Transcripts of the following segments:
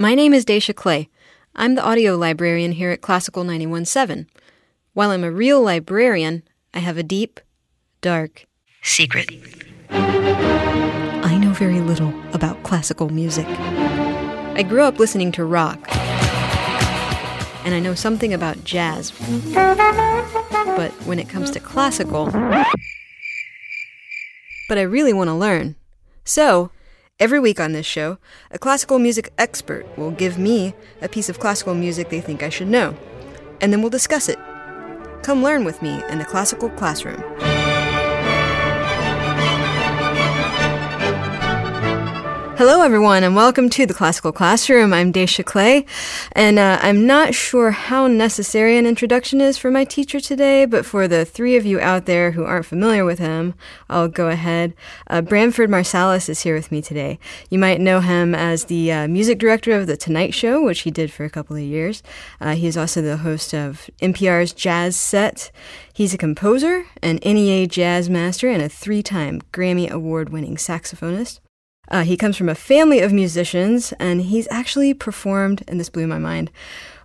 My name is Dacia Clay. I'm the audio librarian here at Classical 917. While I'm a real librarian, I have a deep, dark secret. I know very little about classical music. I grew up listening to rock, and I know something about jazz. But when it comes to classical, but I really want to learn. So, every week on this show, a classical music expert will give me a piece of classical music they think I should know, and then we'll discuss it. Come learn with me in the classical classroom. Hello, everyone, and welcome to the Classical Classroom. I'm Dacia Clay, and uh, I'm not sure how necessary an introduction is for my teacher today, but for the three of you out there who aren't familiar with him, I'll go ahead. Uh, Branford Marsalis is here with me today. You might know him as the uh, music director of The Tonight Show, which he did for a couple of years. Uh, he is also the host of NPR's Jazz Set. He's a composer, an NEA jazz master, and a three time Grammy Award winning saxophonist. Uh, he comes from a family of musicians, and he's actually performed, and this blew my mind,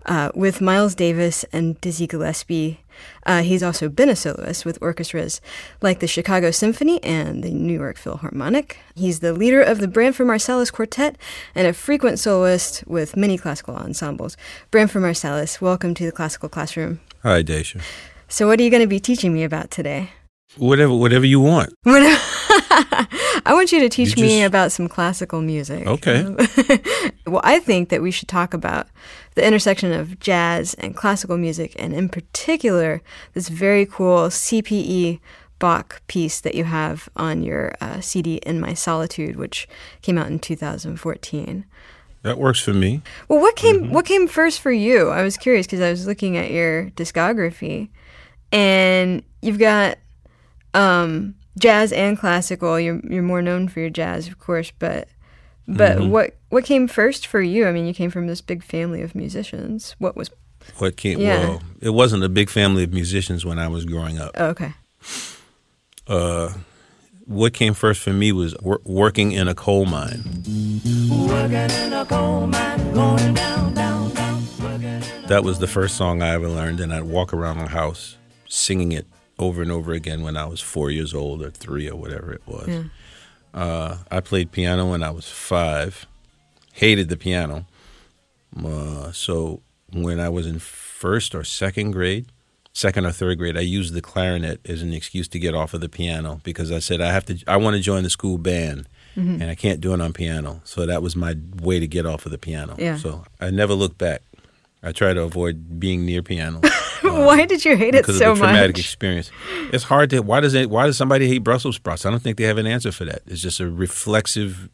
uh, with Miles Davis and Dizzy Gillespie. Uh, he's also been a soloist with orchestras like the Chicago Symphony and the New York Philharmonic. He's the leader of the Branford Marsalis Quartet and a frequent soloist with many classical ensembles. Branford Marsalis, welcome to the Classical Classroom. Hi, Dacia. So, what are you going to be teaching me about today? Whatever, whatever you want. I want you to teach You me just- about some classical music. Okay. well, I think that we should talk about the intersection of jazz and classical music, and in particular, this very cool CPE Bach piece that you have on your uh, CD, In My Solitude, which came out in 2014. That works for me. Well, what came Mm-hmm. what came first for you? I was curious because I was looking at your discography, and you've got um, jazz and classical. You're you're more known for your jazz, of course, but but Mm-hmm. what what came first for you? I mean, you came from this big family of musicians. What was? What came? Yeah. Well, it wasn't a big family of musicians when I was growing up. Oh, okay. Uh, what came first for me was wor- working in a coal mine. That was the first song I ever learned, and I'd walk around the house singing it over and over again when I was four years old or three or whatever it was. Yeah. Uh, I played piano when I was five. Hated the piano. Uh, so when I was in first or second grade, second or third grade, I used the clarinet as an excuse to get off of the piano because I said I have to. I want to join the school band, and I can't do it on piano. So that was my way to get off of the piano. Yeah. So I never looked back. I try to avoid being near piano Why did you hate it so of the traumatic experience. It's hard to why does it why does somebody hate Brussels sprouts? I don't think they have an answer for that. It's just a reflexive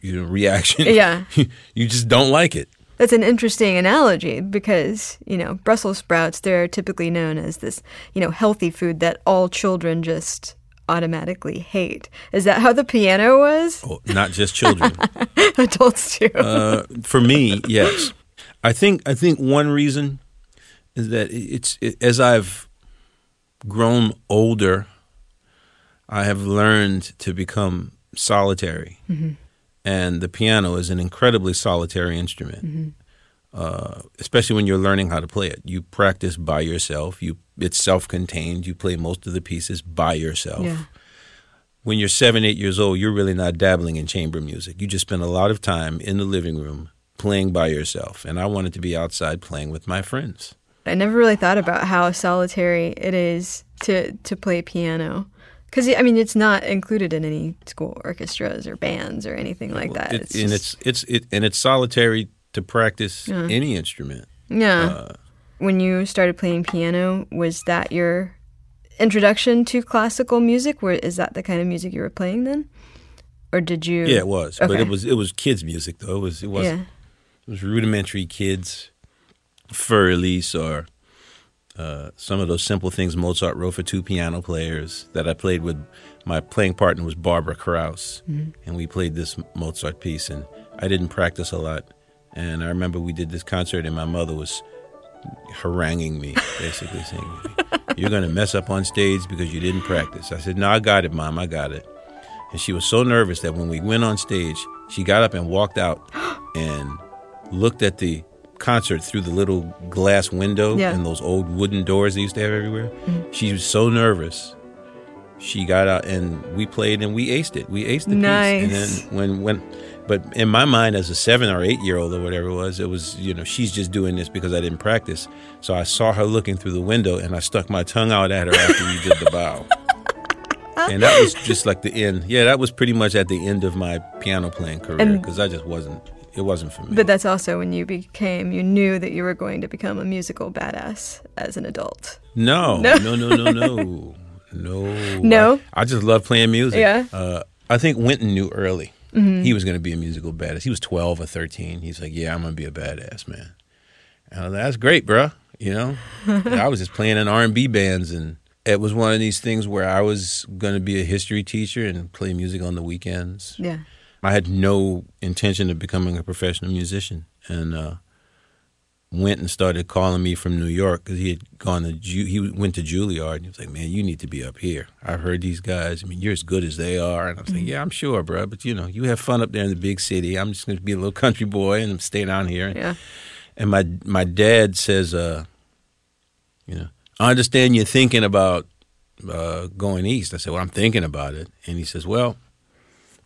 you know, reaction. Yeah. you just don't like it. That's an interesting analogy because, you know, Brussels sprouts, they're typically known as this, you know, healthy food that all children just automatically hate. Is that how the piano was? Oh, not just children. Adults too. uh, for me, yes. I think I think one reason is that it's it, as I've grown older, I have learned to become solitary, and the piano is an incredibly solitary instrument. Uh, especially when you're learning how to play it, you practice by yourself. You it's self-contained. You play most of the pieces by yourself yeah. when you're seven, eight years old, you're really not dabbling in chamber music. You just spend a lot of time in the living room playing by yourself. And I wanted to be outside playing with my friends. I never really thought about how solitary it is to to play piano. Because I mean, it's not included in any school orchestras or bands or anything like that. It- It's and just- it's it's it, and it's solitary to practice Yeah. any instrument. yeah. Uh, when you started playing piano, was that your introduction to classical music? Where is that the kind of music you were playing then, or did you? yeah, it was, but Okay. it was it was kids music though. It was it was yeah. it was rudimentary kids, Fur Elise or uh, some of those simple things Mozart wrote for two piano players that I played with. My playing partner was Barbara Krause, and we played this Mozart piece. And I didn't practice a lot. And I remember we did this concert, and my mother was haranguing me, basically saying, "You're going to mess up on stage because you didn't practice." I said, "No, I got it, Mom. I got it." And she was so nervous that when we went on stage, she got up and walked out and looked at the concert through the little glass window Yeah. and those old wooden doors they used to have everywhere. Mm-hmm. She was so nervous. She got out and we played and we aced it. We aced the piece. And Nice. then when when but in my mind as a seven or eight year old or whatever it was, it was, you know, she's just doing this because I didn't practice. So I saw her looking through the window and I stuck my tongue out at her after we did the bow. And that was just like the end. Yeah, that was pretty much at the end of my piano playing career because I just wasn't. It wasn't for me. But that's also when you became, you knew that you were going to become a musical badass as an adult. No, No. no, no, no, no, no. No? I, I just love playing music. Yeah. Uh, I think Wynton knew early Mm-hmm. he was going to be a musical badass. He was twelve or thirteen. He's like, "Yeah, I'm going to be a badass, man." And I was like, That's great, bro. You know, I was just playing in R and B bands, and it was one of these things where I was going to be a history teacher and play music on the weekends. Yeah. I had no intention of becoming a professional musician, and uh, went and started calling me from New York because he had gone to Ju- he went to Juilliard. And he was like, "Man, you need to be up here. I've heard these guys. I mean, you're as good as they are." And I was like, "Yeah, I'm sure, bro. But you know, you have fun up there in the big city. I'm just going to be a little country boy and stay down here." Yeah. And my my dad says, uh, you know, I understand you're thinking about uh, going east. I said, well, I'm thinking about it. And he says, well,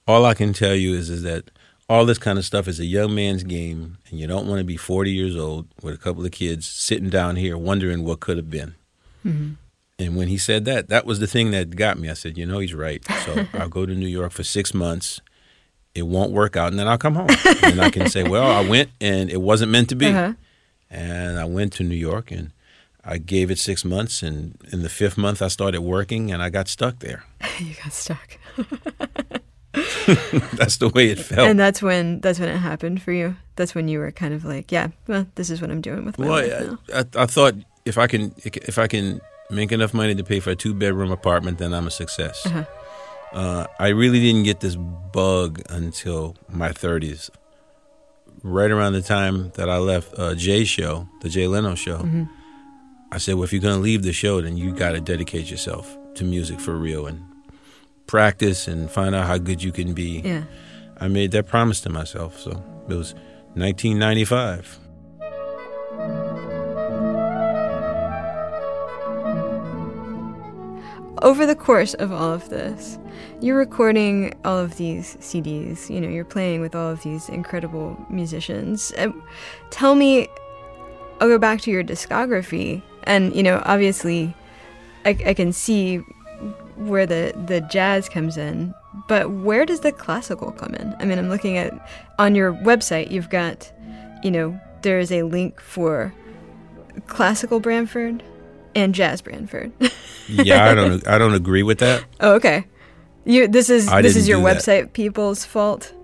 all I can tell you is is that all this kind of stuff is a young man's game, and you don't want to be 40 years old with a couple of kids sitting down here wondering what could have been. And when he said that, that was the thing that got me. I said, you know, he's right. So I'll go to New York for six months. It won't work out, and then I'll come home, and I can say, well, I went, and it wasn't meant to be. Uh-huh. And I went to New York, and I gave it six months, and in the fifth month, I started working, and I got stuck there. you got stuck. That's the way it felt. And that's when that's when it happened for you. That's when you were kind of like, yeah, well, this is what I'm doing with my life Well, now. I, I, I thought if I can if I can make enough money to pay for a two bedroom apartment, then I'm a success. Uh-huh. Uh, I really didn't get this bug until my 30s. Right around the time that I left uh, Jay's show, the Jay Leno show, Mm-hmm. I said, "Well, if you're going to leave the show, then you got to dedicate yourself to music for real and practice and find out how good you can be." Yeah. I made that promise to myself. So it was 1995. Over the course of all of this, you're recording all of these CDs. You know, you're playing with all of these incredible musicians. Um, tell me, I'll go back to your discography, and you know, obviously, I, I can see where the the jazz comes in, but where does the classical come in? I mean, I'm looking at on your website. You've got, you know, there is a link for classical Branford and jazz Branford. Yeah, I don't I don't agree with that. Oh, okay. You this is I this is your do that. website people's fault.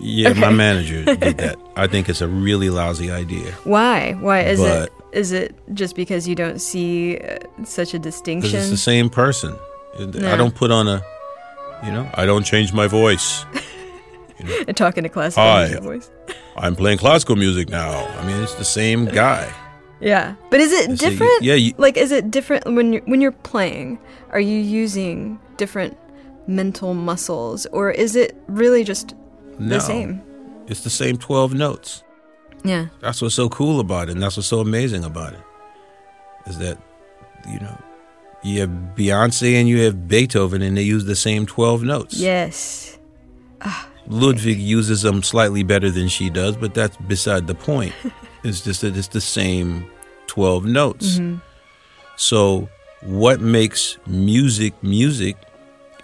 Yeah, my manager did that. I think it's a really lousy idea Why? Why is But- it is it just because you don't see uh, such a because distinction? it's the same person. I don't put on a, you know, I don't change my voice. And Talking to classical Hi. voice. I'm playing classical music now. I mean, it's the same guy. Yeah, but is it you- different? yeah, you- like is it different when you're when you're playing? Are you using different mental muscles, or is it really just No, the same? It's the same 12 notes. Yeah, That's what's so cool about it, and that's what's so amazing about it. Is that, you know, you have Beyonce and you have Beethoven, and they use the same 12 notes. yes, ah. Ludwig uses them slightly better than she does, but that's beside the point. it's just that it's the same 12 notes. Mm-hmm. So, what makes music music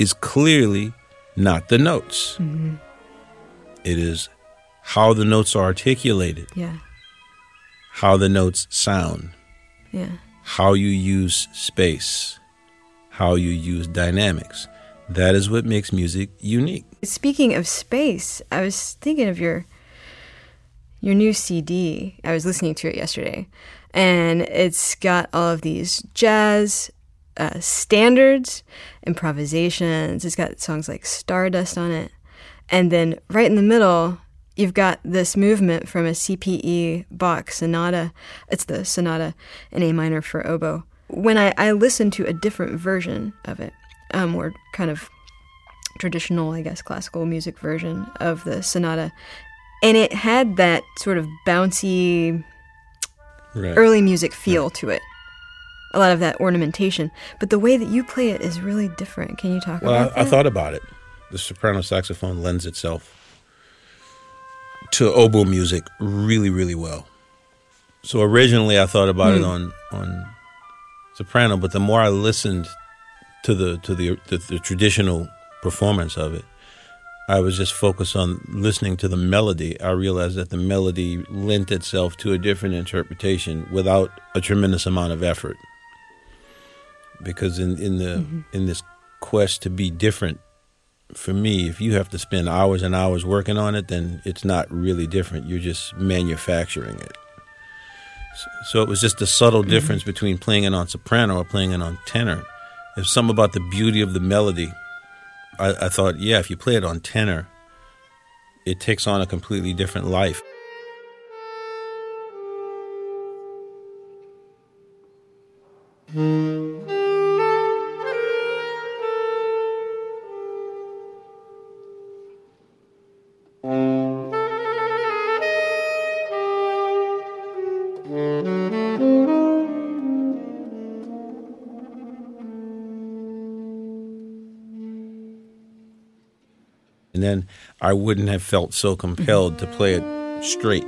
is clearly not the notes, mm-hmm. It is how the notes are articulated, yeah, how the notes sound, yeah. How you use space, how you use dynamics. That is what makes music unique. Speaking of space, I was thinking of your your new CD. I was listening to it yesterday, and it's got all of these jazz uh, standards, improvisations. It's got songs like Stardust on it, and then right in the middle, you've got this movement from a CPE Bach sonata. It's the sonata in A minor for oboe. When I, I listened to a different version of it, a more kind of traditional, I guess, classical music version of the sonata, and it had that sort of bouncy Right. early music feel to it. A lot of that ornamentation, but the way that you play it is really different. Can you talk Well, about I, I thought about it. The soprano saxophone lends itself to oboe music really, really well. So originally, I thought about it hmm. on on soprano, but the more I listened to the to the, the the traditional performance of it, I was just focused on listening to the melody. I realized that the melody lent itself to a different interpretation without a tremendous amount of effort. Because in in the mm-hmm. in this quest to be different, for me, if you have to spend hours and hours working on it, then it's not really different. You're just manufacturing it. So, it was just a subtle mm-hmm. difference between playing it on soprano or playing it on tenor. There's something about the beauty of the melody. I, I thought, yeah, if you play it on tenor, it takes on a completely different life. and I wouldn't have felt so compelled to play it straight,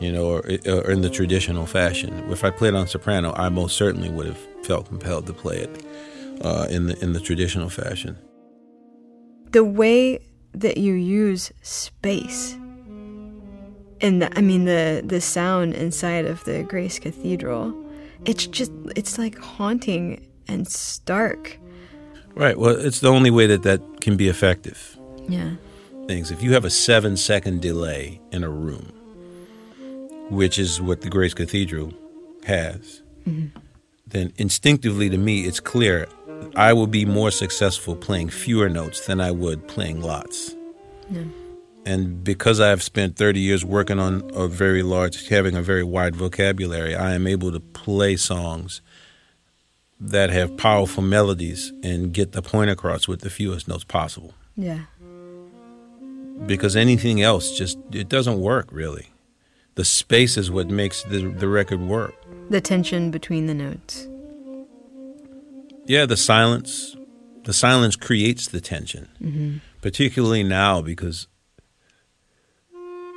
you know, or, or in the traditional fashion. If I played on soprano, I most certainly would have felt compelled to play it uh, in the in the traditional fashion. the way that you use space and the, I mean the the sound inside of the Grace Cathedral, it's just it's like haunting and stark. Right. Well, it's the only way that that can be effective. Yeah. Things. If you have a seven second delay in a room, which is what the Grace Cathedral has, mm-hmm. then instinctively to me, it's clear I will be more successful playing fewer notes than I would playing lots. Yeah. And because I have spent 30 years working on a very large, having a very wide vocabulary, I am able to play songs that have powerful melodies and get the point across with the fewest notes possible. Yeah. Because anything else just it doesn't work really. The space is what makes the the record work. The tension between the notes. Yeah, the silence, the silence creates the tension, mm-hmm. particularly now because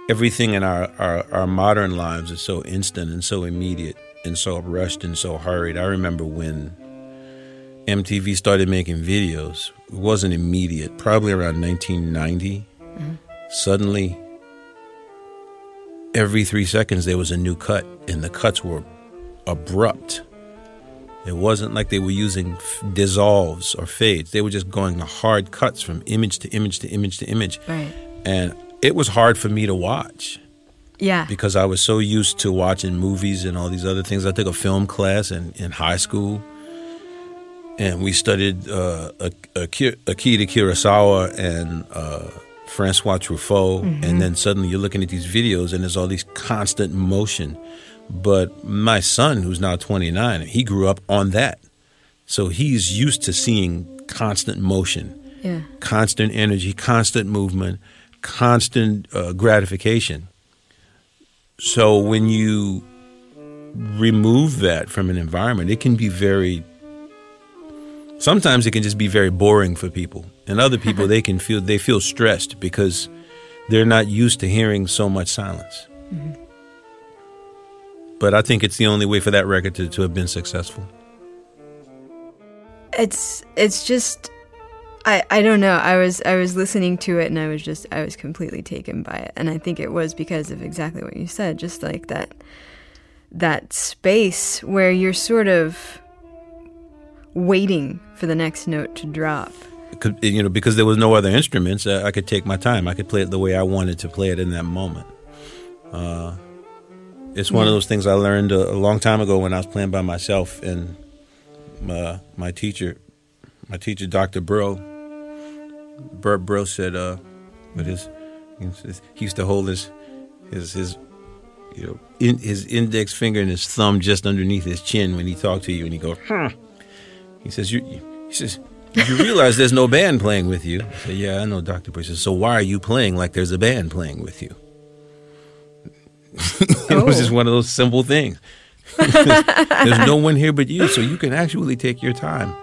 everything in our, our, our modern lives is so instant and so immediate and so rushed and so hurried. I remember when MTV started making videos, it wasn't immediate, probably around 1990. Suddenly, every three seconds there was a new cut, and the cuts were abrupt. It wasn't like they were using f- dissolves or fades. They were just going to hard cuts from image to image to image to image. Right. And it was hard for me to watch Yeah. because I was so used to watching movies and all these other things. I took a film class in, in high school, and we studied uh, Aki- Akira Kurosawa and uh, Francois Truffaut. And then suddenly you're looking at these videos, and there's all these constant motion. But my son, who's now 29, he grew up on that. So he's used to seeing constant motion Yeah. constant energy, constant movement, constant uh, gratification. So when you remove that from an environment, it can be very. Sometimes it can just be very boring for people, and other people they can feel they feel stressed because they're not used to hearing so much silence. Mm-hmm. But I think it's the only way for that record to, to have been successful. It's it's just I I don't know. I was I was listening to it and I was just I was completely taken by it. And I think it was because of exactly what you said, just like that that space where you're sort of waiting for the next note to drop. Could, you know, because there was no other instruments, I could take my time. I could play it the way I wanted to play it in that moment. Uh, it's one of those things I learned a, a long time ago when I was playing by myself, and uh, my teacher, my teacher, Dr. Bro, Bert Bro said, uh, with his, he used to hold his, his, his, you know, in, his index finger and his thumb just underneath his chin when he talked to you, and he goes, hmm. He says, you, he says, you realize there's no band playing with you. Said, yeah, I know, Dr. Bush. So why are you playing like there's a band playing with you? it was just one of those simple things. there's no one here but you, so you can actually take your time.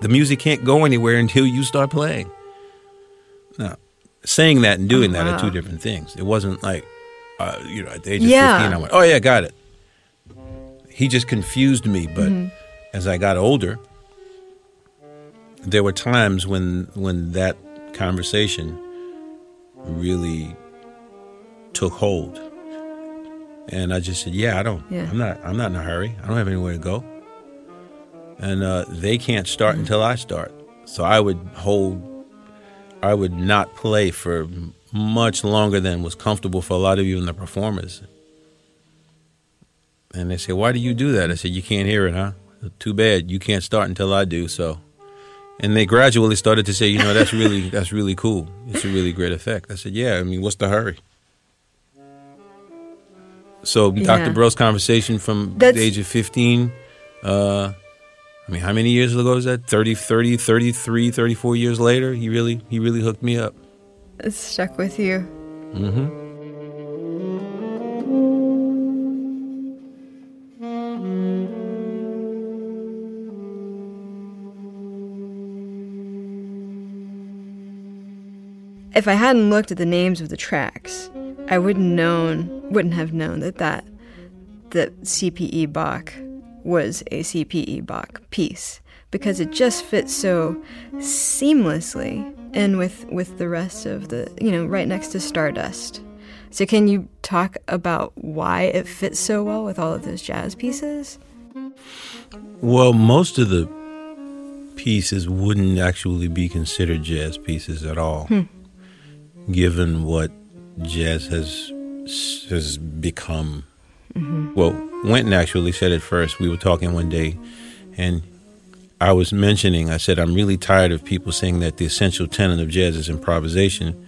The music can't go anywhere until you start playing. Now, saying that and doing Oh, that are two different things. It wasn't like, uh, you know, at the age of Yeah. 15, I went, oh, yeah, got it. He just confused me. But Mm-hmm. as I got older, there were times when when that conversation really took hold. And I just said, "Yeah, I don't. Yeah. I'm not. I'm not in a hurry. I don't have anywhere to go." And uh, they can't start until I start. So I would hold. I would not play for much longer than was comfortable for a lot of even the performers. And they say, "Why do you do that?" I said, "You can't hear it, huh? Too bad. You can't start until I do." So, and they gradually started to say, "You know, that's really that's really cool. It's a really great effect." I said, "Yeah. I mean, what's the hurry?" So, Yeah. Dr. Bro's conversation from That's- the age of 15, uh, I mean, how many years ago is that? 30, 30, 33, 34 years later, he really he really hooked me up. It stuck with you. Mhm. If I hadn't looked at the names of the tracks, I wouldn't known wouldn't have known that that that CPE Bach was a CPE Bach piece because it just fits so seamlessly in with with the rest of the you know right next to Stardust. So can you talk about why it fits so well with all of those jazz pieces? Well, most of the pieces wouldn't actually be considered jazz pieces at all, hmm. Given what jazz has has become. Well, Wynton actually said it first. We were talking one day, and I was mentioning. I said I'm really tired of people saying that the essential tenet of jazz is improvisation,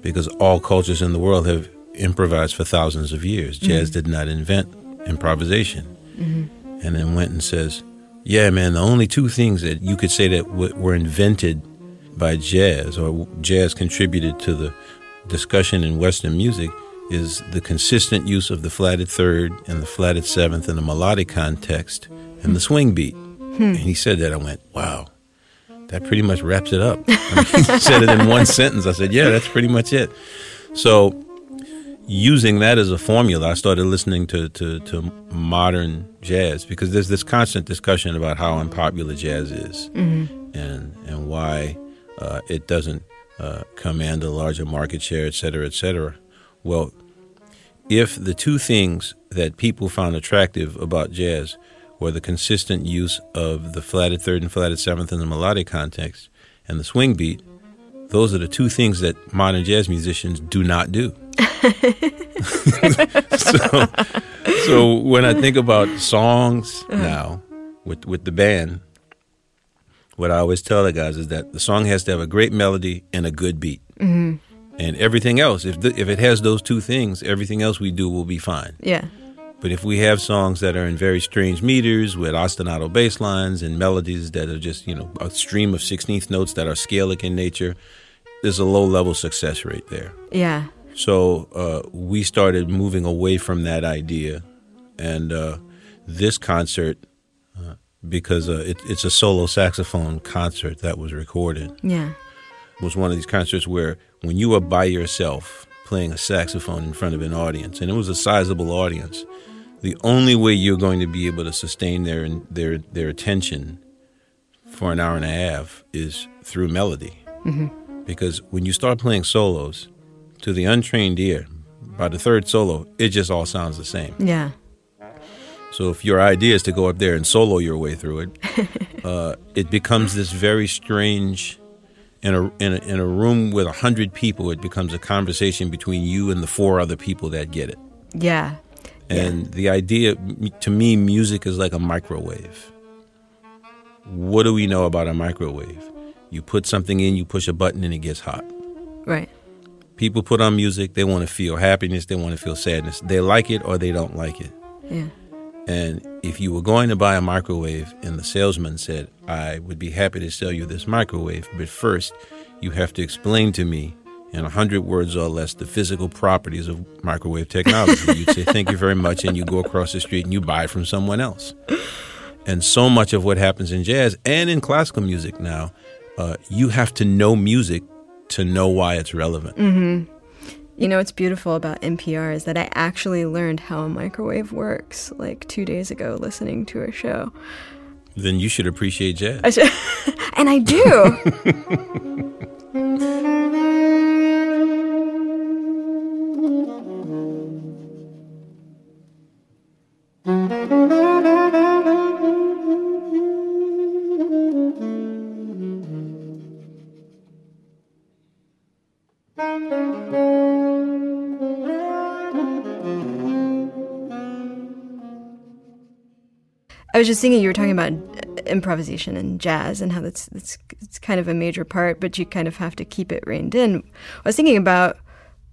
because all cultures in the world have improvised for thousands of years. Mm-hmm. Jazz did not invent improvisation. Mm-hmm. And then went and says, "Yeah, man, the only two things that you could say that w- were invented by jazz or jazz contributed to the discussion in Western music is the consistent use of the flatted third and the flatted seventh in a melodic context and the swing beat." Hmm. And he said that I went, "Wow." That pretty much wraps it up. I mean, he said it in one sentence. I said, "Yeah, that's pretty much it." So, using that as a formula, I started listening to, to, to modern jazz because there's this constant discussion about how unpopular jazz is mm-hmm. and and why uh, it doesn't uh, command a larger market share, et cetera, et cetera. Well, if the two things that people found attractive about jazz were the consistent use of the flatted third and flatted seventh in the melodic context and the swing beat, those are the two things that modern jazz musicians do not do. so, so when I think about songs now with with the band, what I always tell the guys is that the song has to have a great melody and a good beat, mm-hmm. and everything else. If the, if it has those two things, everything else we do will be fine. Yeah. But if we have songs that are in very strange meters with ostinato bass lines and melodies that are just, you know, a stream of 16th notes that are scalic in nature, there's a low level success rate there. Yeah. So uh, we started moving away from that idea. And uh, this concert, because uh, it, it's a solo saxophone concert that was recorded, Yeah. It was one of these concerts where when you are by yourself playing a saxophone in front of an audience, and it was a sizable audience, the only way you're going to be able to sustain their their their attention for an hour and a half is through melody. Because when you start playing solos, to the untrained ear, by the third solo, it just all sounds the same. Yeah. So if your idea is to go up there and solo your way through it, uh, it becomes this very strange. In a, in a in a room with a hundred people, it becomes a conversation between you and the four other people that get it. Yeah. And the idea, to me, music is like a microwave. What do we know about a microwave? You put something in, you push a button, and it gets hot. Right. People put on music, they want to feel happiness, they want to feel sadness. They like it or they don't like it. Yeah. And if you were going to buy a microwave and the salesman said, I would be happy to sell you this microwave, but first you have to explain to me in a hundred words or less the physical properties of microwave technology. You'd say, Thank you very much, and you go across the street and you buy it from someone else. And so much of what happens in jazz and in classical music now, uh, you have to know music to know why it's relevant. Mm-hmm. You know what's beautiful about NPR is that I actually learned how a microwave works like two days ago listening to a show. Then you should appreciate jazz. I should, and I do. I was just thinking you were talking about uh, improvisation and jazz and how that's that's it's kind of a major part, but you kind of have to keep it reined in. I was thinking about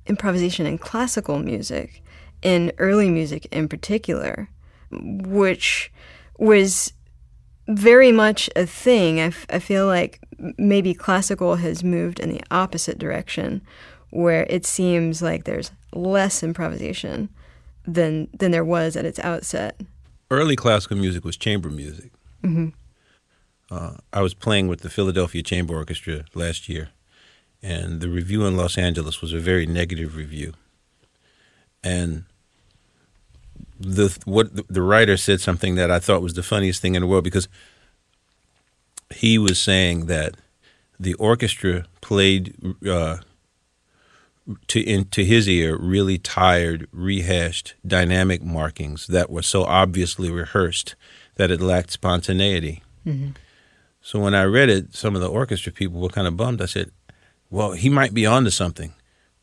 improvisation in classical music, in early music in particular, which was very much a thing. I, f- I feel like maybe classical has moved in the opposite direction, where it seems like there's less improvisation than than there was at its outset early classical music was chamber music. Mm-hmm. Uh, I was playing with the Philadelphia Chamber Orchestra last year, and the review in Los Angeles was a very negative review. And the what the, the writer said something that I thought was the funniest thing in the world because he was saying that the orchestra played uh, to into his ear really tired, rehashed dynamic markings that were so obviously rehearsed that it lacked spontaneity. Mm-hmm. So when I read it, some of the orchestra people were kind of bummed. I said, "Well, he might be onto something,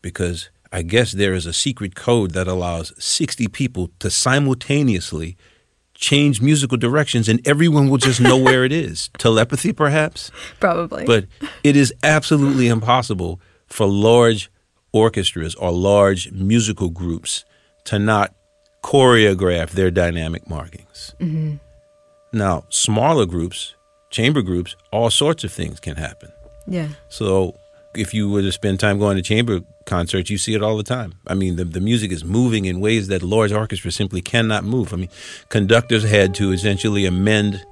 because I guess there is a secret code that allows sixty people to simultaneously." change musical directions and everyone will just know where it is. Telepathy, perhaps? Probably. But it is absolutely impossible for large orchestras or large musical groups to not choreograph their dynamic markings. Mm-hmm. Now, smaller groups, chamber groups, all sorts of things can happen. Yeah. So if you were to spend time going to chamber concerts, you see it all the time. I mean, the, the music is moving in ways that large orchestras simply cannot move. I mean, conductors had to essentially amend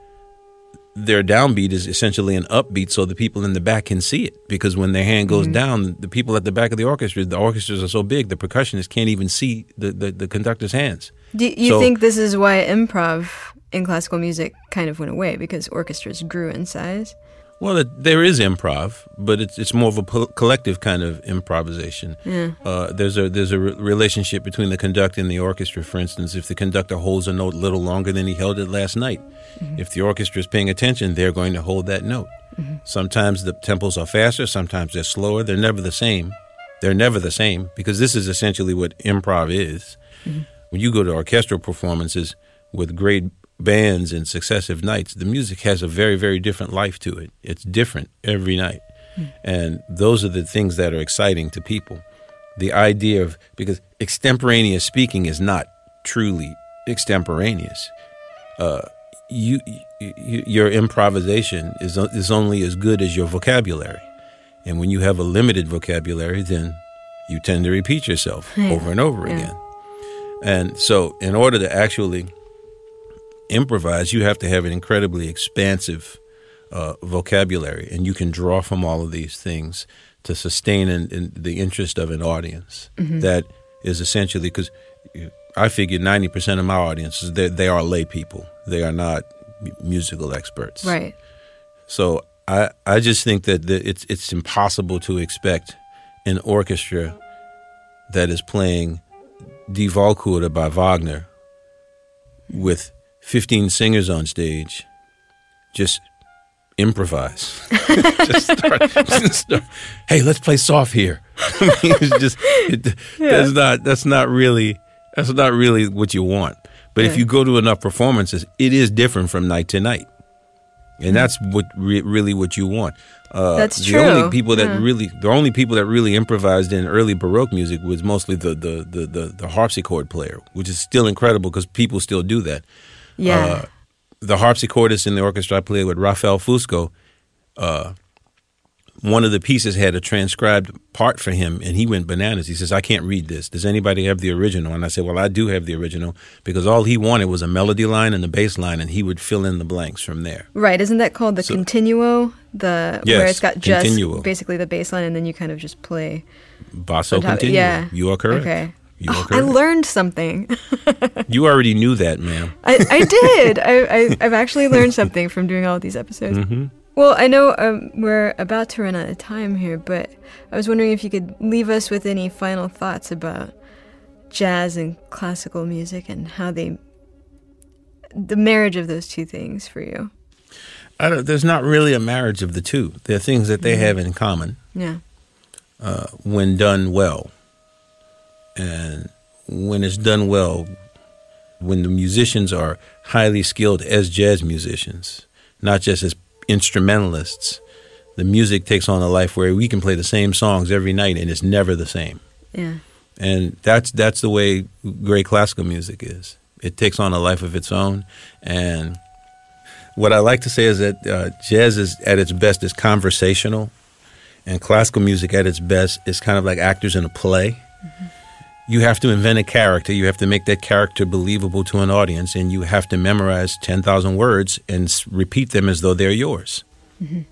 their downbeat is essentially an upbeat so the people in the back can see it. Because when their hand goes mm-hmm. down the people at the back of the orchestra the orchestras are so big the percussionists can't even see the, the, the conductor's hands. Do you so, think this is why improv in classical music kind of went away? Because orchestras grew in size well, it, there is improv, but it's it's more of a po- collective kind of improvisation. Yeah. Uh, there's a there's a re- relationship between the conductor and the orchestra. For instance, if the conductor holds a note a little longer than he held it last night, mm-hmm. if the orchestra is paying attention, they're going to hold that note. Mm-hmm. Sometimes the tempos are faster, sometimes they're slower. They're never the same. They're never the same because this is essentially what improv is. Mm-hmm. When you go to orchestral performances with great bands and successive nights, the music has a very, very different life to it. It's different every night. Mm. And those are the things that are exciting to people. The idea of, because extemporaneous speaking is not truly extemporaneous. Uh, you, you, your improvisation is, is only as good as your vocabulary. And when you have a limited vocabulary, then you tend to repeat yourself yeah. over and over yeah. again. And so, in order to actually improvise, you have to have an incredibly expansive uh, vocabulary, and you can draw from all of these things to sustain in, in the interest of an audience. Mm-hmm. That is essentially because I figure ninety percent of my audience they, they are lay people; they are not musical experts. Right. So I I just think that the, it's it's impossible to expect an orchestra that is playing Die Walküre by Wagner with 15 singers on stage, just improvise. just, start, just start, Hey, let's play soft here. I mean, it's just it, yeah. that's not that's not really that's not really what you want. But yeah. if you go to enough performances, it is different from night to night. and that's what re- really what you want. Uh, That's the true. only people that Yeah. really, the only people that really improvised in early Baroque music was mostly the the the the, the harpsichord player, which is still incredible because people still do that. Yeah. Uh, the harpsichordist in the orchestra I played with, Rafael Fusco, uh, one of the pieces had a transcribed part for him, and he went bananas. He says, "I can't read this. Does anybody have the original?" And I said, "Well, I do have the original because all he wanted was a melody line and a bass line, and he would fill in the blanks from there." right. Isn't that called the So- continuo? The where it's got just continuo. basically the bass line, and then you kind of just play. Basso continuo. Yeah. You are correct. Okay. I learned something. you already knew that, ma'am. I, I did. I, I, I've actually learned something from doing all of these episodes. hmm Well, I know um, we're about to run out of time here, but I was wondering if you could leave us with any final thoughts about jazz and classical music and how they, the marriage of those two things for you. I don't, there's not really a marriage of the two. There are things that they Mm-hmm. have in common. Yeah. uh, when done well. And when it's done well, when the musicians are highly skilled as jazz musicians, not just as instrumentalists, the music takes on a life where we can play the same songs every night and it's never the same. Yeah. And that's that's the way great classical music is. It takes on a life of its own. And what I like to say is that uh, jazz is at its best is conversational, and classical music at its best is kind of like actors in a play. You have to invent a character. You have to make that character believable to an audience, and you have to memorize ten thousand words and s- repeat them as though they're yours. Mm-hmm.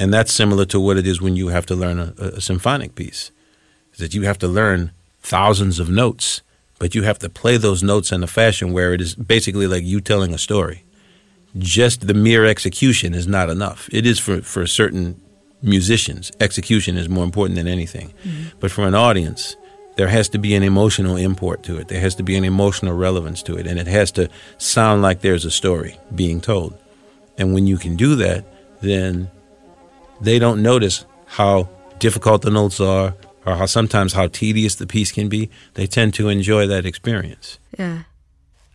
And that's similar to what it is when you have to learn a, a, a symphonic piece is that you have to learn thousands of notes, but you have to play those notes in a fashion where it is basically like you telling a story. Just the mere execution is not enough. It is for, for certain musicians. Execution is more important than anything. Mm-hmm. But for an audience, there has to be an emotional import to it. There has to be an emotional relevance to it. And it has to sound like there's a story being told. And when you can do that, then they don't notice how difficult the notes are or how sometimes how tedious the piece can be. They tend to enjoy that experience. Yeah.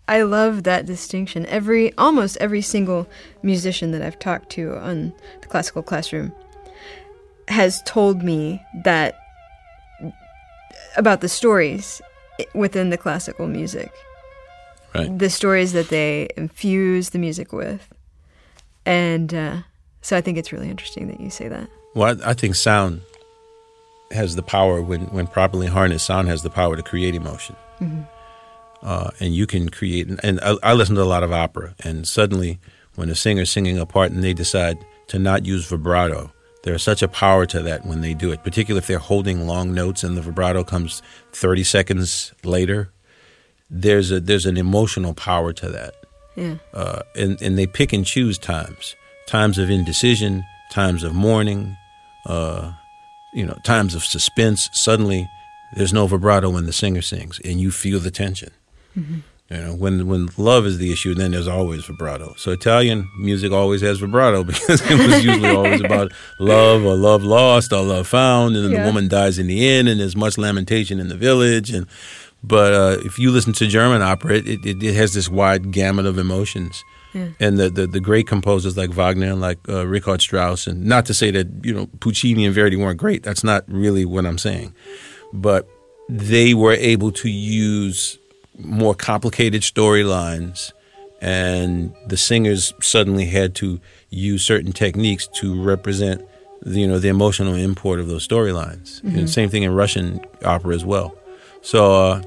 I love that distinction. Every almost every single musician that I've talked to on the classical classroom has told me that about the stories within the classical music. Right. The stories that they infuse the music with. And uh, so I think it's really interesting that you say that. Well, I, I think sound has the power, when, when properly harnessed, sound has the power to create emotion. Uh, and you can create, and I, I listen to a lot of opera, and suddenly when a singer's singing a part and they decide to not use vibrato, there's such a power to that when they do it, particularly if they're holding long notes and the vibrato comes 30 seconds later. There's a there's an emotional power to that. Yeah. uh, and and they pick and choose times, times of indecision, times of mourning, uh, you know, times of suspense. Suddenly, there's no vibrato when the singer sings, and you feel the tension. You know, when when love is the issue, then there's always vibrato. So Italian music always has vibrato because it was usually always about love or love lost or love found, and then Yeah. the woman dies in the end, and there's much lamentation in the village. And but uh, if you listen to German opera, it, it, it has this wide gamut of emotions. Yeah. And the, the, the great composers like Wagner and like uh, Richard Strauss, and not to say that you know Puccini and Verdi weren't great. That's not really what I'm saying, but they were able to use more complicated storylines, and the singers suddenly had to use certain techniques to represent the, you know the emotional import of those storylines. And same thing in Russian opera as well. So. Uh,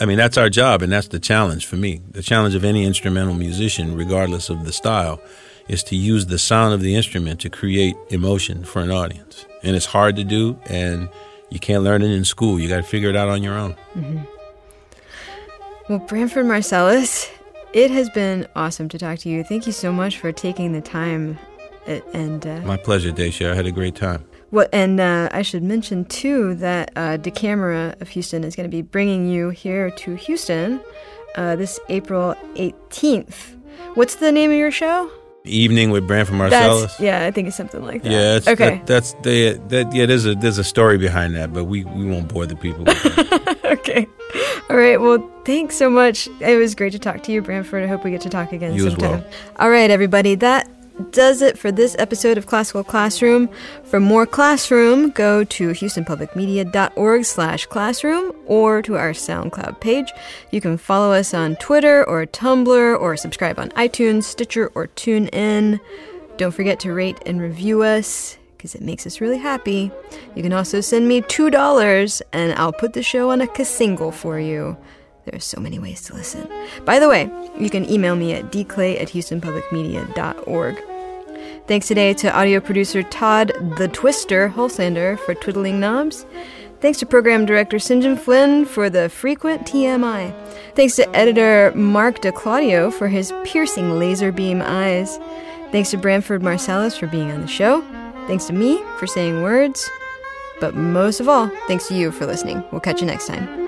I mean, that's our job, and that's the challenge for me. The challenge of any instrumental musician, regardless of the style, is to use the sound of the instrument to create emotion for an audience. And it's hard to do, and you can't learn it in school. You got to figure it out on your own. Well, Branford Marsalis, it has been awesome to talk to you. Thank you so much for taking the time. uh, And uh, My pleasure, Dacia. I had a great time. what? And uh, I should mention too that uh, Da Camera of Houston is going to be bringing you here to Houston uh, this April 18th. What's the name of your show? Evening with Branford Marsalis. That's yeah, I think it's something like that. Yeah, it's, okay. that, that's the that. Yeah, there's a there's a story behind that, but we, we won't bore the people. With that. okay. All right. Well, thanks so much. It was great to talk to you, Branford. I hope we get to talk again You as sometime. well. All right, everybody. Does it for this episode of Classical Classroom. For more Classroom, go to houstonpublicmedia.org slash classroom or to our SoundCloud page. You can follow us on Twitter or Tumblr or subscribe on iTunes, Stitcher, or TuneIn. Don't forget to rate and review us because it makes us really happy. You can also send me $2 and I'll put the show on a single for you. There are so many ways to listen. By the way, you can email me at dclay at houstonpublicmedia.org. Thanks today to audio producer Todd the Twister Hulslander for twiddling knobs. Thanks to program director St. John Flynn for the frequent TMI. Thanks to editor Mark DiClaudio for his piercing laser beam eyes. Thanks to Branford Marsalis for being on the show. Thanks to me for saying words. But most of all, thanks to you for listening. We'll catch you next time.